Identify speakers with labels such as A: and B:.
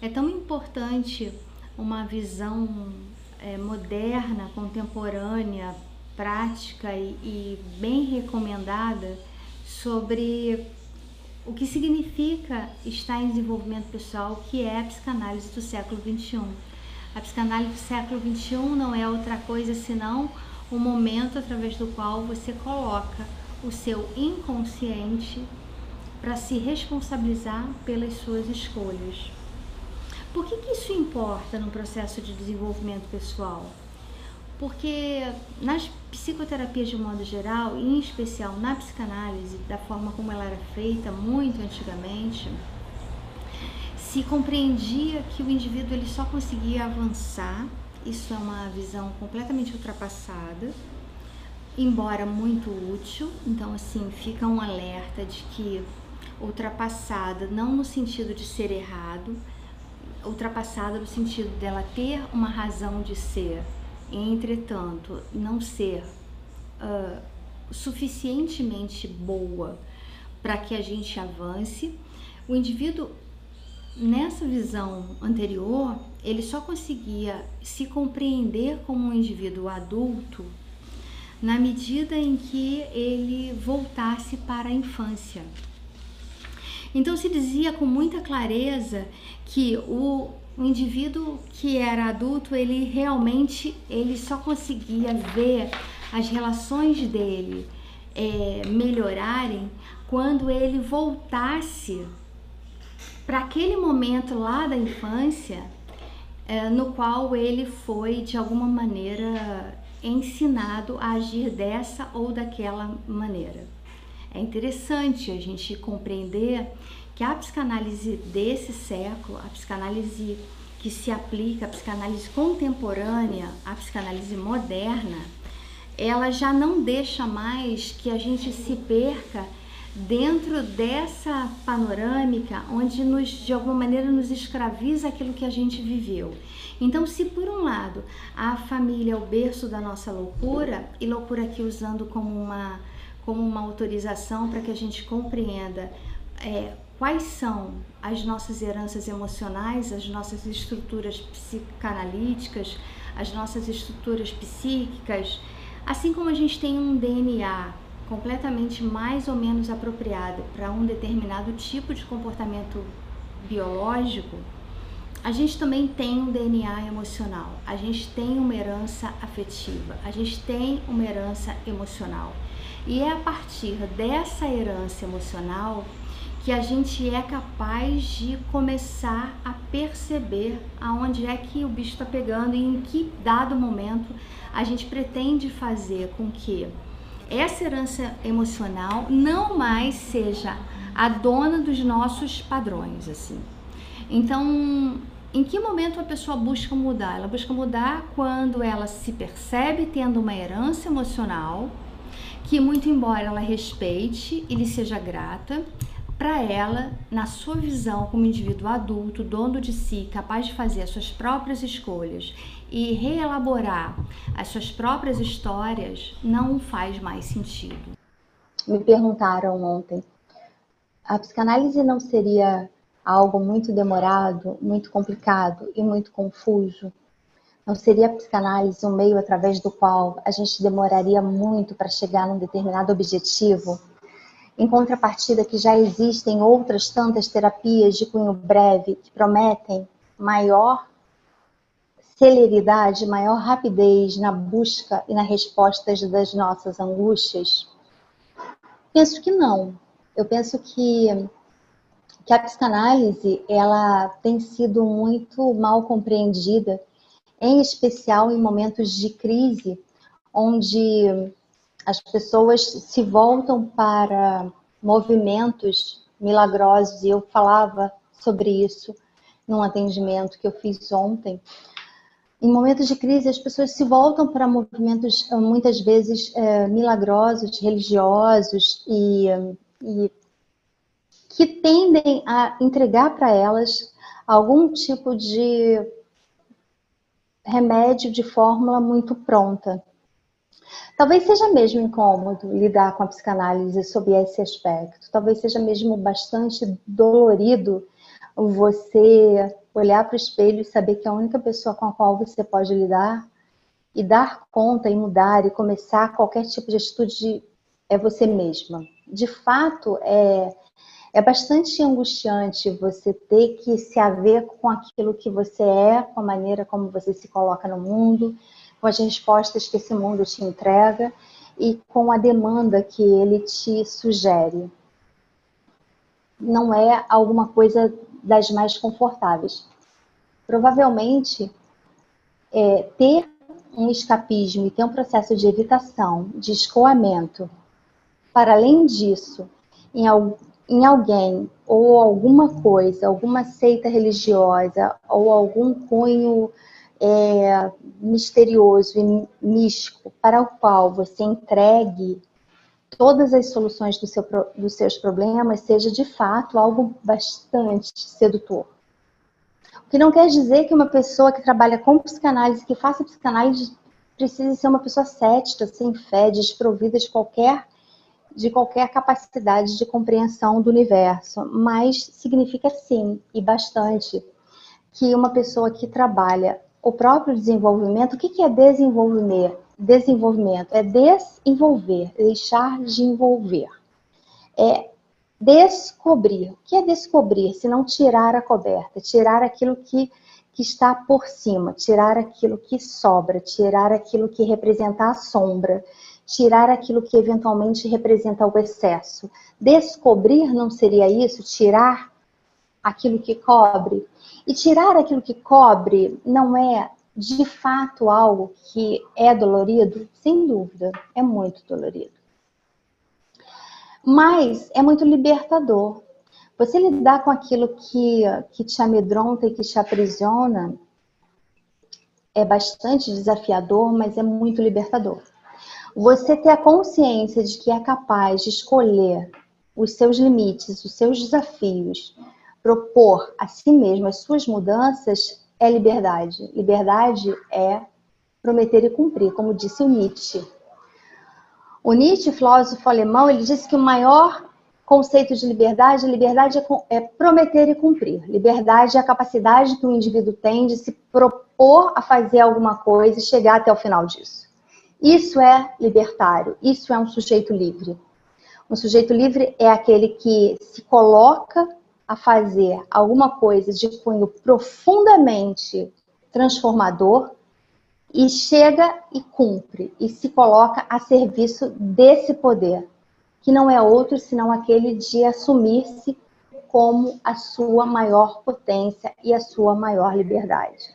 A: é tão importante uma visão é, moderna, contemporânea, prática e, e bem recomendada sobre o que significa estar em desenvolvimento pessoal, que é a psicanálise do século XXI. A psicanálise do século XXI não é outra coisa senão o momento através do qual você coloca o seu inconsciente para se responsabilizar pelas suas escolhas. Por que, que isso importa no processo de desenvolvimento pessoal? Porque nas psicoterapias de modo geral, e em especial na psicanálise, da forma como ela era feita muito antigamente, se compreendia que o indivíduo ele só conseguia avançar, isso é uma visão completamente ultrapassada, embora muito útil, então assim, fica um alerta de que ultrapassada não no sentido de ser errado, ultrapassada no sentido dela ter uma razão de ser, entretanto, não ser uh, suficientemente boa para que a gente avance, o indivíduo nessa visão anterior, ele só conseguia se compreender como um indivíduo adulto na medida em que ele voltasse para a infância. Então se dizia com muita clareza que o, indivíduo que era adulto, ele realmente ele só conseguia ver as relações dele é, melhorarem quando ele voltasse para aquele momento lá da infância é, no qual ele foi de alguma maneira ensinado a agir dessa ou daquela maneira. É interessante a gente compreender que a psicanálise desse século, a psicanálise que se aplica, a psicanálise contemporânea, a psicanálise moderna, ela já não deixa mais que a gente se perca dentro dessa panorâmica onde nos de alguma maneira nos escraviza aquilo que a gente viveu. Então, se por um lado a família é o berço da nossa loucura, e loucura aqui usando como uma como uma autorização para que a gente compreenda é, quais são as nossas heranças emocionais, as nossas estruturas psicanalíticas, as nossas estruturas psíquicas, assim como a gente tem um DNA completamente mais ou menos apropriado para um determinado tipo de comportamento biológico, a gente também tem um DNA emocional, a gente tem uma herança afetiva, a gente tem uma herança emocional. E é a partir dessa herança emocional que a gente é capaz de começar a perceber aonde é que o bicho está pegando e em que dado momento a gente pretende fazer com que essa herança emocional não mais seja a dona dos nossos padrões, assim. Então, em que momento a pessoa busca mudar? Ela busca mudar quando ela se percebe tendo uma herança emocional que, muito embora ela respeite e lhe seja grata, para ela, na sua visão como indivíduo adulto, dono de si, capaz de fazer as suas próprias escolhas e reelaborar as suas próprias histórias, não faz mais sentido.
B: Me perguntaram ontem, a psicanálise não seria algo muito demorado, muito complicado e muito confuso? Não seria a psicanálise um meio através do qual a gente demoraria muito para chegar num determinado objetivo? Em contrapartida, que já existem outras tantas terapias de cunho breve que prometem maior celeridade, maior rapidez na busca e na respostas das nossas angústias? Penso que não. Eu penso que, que a psicanálise ela tem sido muito mal compreendida em especial em momentos de crise, onde as pessoas se voltam para movimentos milagrosos, e eu falava sobre isso num atendimento que eu fiz ontem. Em momentos de crise, as pessoas se voltam para movimentos eh, muitas vezes é, milagrosos, religiosos e, e que tendem a entregar para elas algum tipo de remédio de fórmula muito pronta. Talvez seja mesmo incômodo lidar com a psicanálise sob esse aspecto. Talvez seja mesmo bastante dolorido você olhar para o espelho e saber que a única pessoa com a qual você pode lidar e dar conta e mudar e começar qualquer tipo de atitude é você mesma. De fato, é, é bastante angustiante você ter que se haver com aquilo que você é, com a maneira como você se coloca no mundo, com as respostas que esse mundo te entrega e com a demanda que ele te sugere. Não é alguma coisa das mais confortáveis. Provavelmente, é, ter um escapismo e ter um processo de evitação, de escoamento, para além disso, em, em alguém ou alguma coisa, alguma seita religiosa ou algum cunho é, misterioso e místico para o qual você entregue todas as soluções do seu, dos seus problemas, seja de fato algo bastante sedutor. O que não quer dizer que uma pessoa que trabalha com psicanálise, que faça psicanálise, precise ser uma pessoa cética, sem fé, desprovida de qualquer de qualquer capacidade de compreensão do universo, mas significa sim, e bastante, que uma pessoa que trabalha o próprio desenvolvimento, o que é desenvolvimento? Desenvolvimento é desenvolver, deixar de envolver. É descobrir. O que é descobrir? Se não tirar a coberta, tirar aquilo que, que está por cima, tirar aquilo que sobra, tirar aquilo que representa a sombra, tirar aquilo que eventualmente representa o excesso. Descobrir não seria isso? Tirar aquilo que cobre? E tirar aquilo que cobre não é de fato algo que é dolorido? Sem dúvida, é muito dolorido. Mas é muito libertador. Você lidar com aquilo que, que te amedronta e que te aprisiona é bastante desafiador, mas é muito libertador. Você ter a consciência de que é capaz de escolher os seus limites, os seus desafios, propor a si mesmo as suas mudanças é liberdade. Liberdade é prometer e cumprir, como disse o Nietzsche. O Nietzsche, filósofo alemão, ele disse que o maior conceito de liberdade, liberdade é, é prometer e cumprir. Liberdade é a capacidade que o indivíduo tem de se propor a fazer alguma coisa e chegar até o final disso. Isso é libertário, isso é um sujeito livre. Um sujeito livre é aquele que se coloca a fazer alguma coisa de cunho profundamente transformador e chega e cumpre e se coloca a serviço desse poder, que não é outro senão aquele de assumir-se como a sua maior potência e a sua maior liberdade.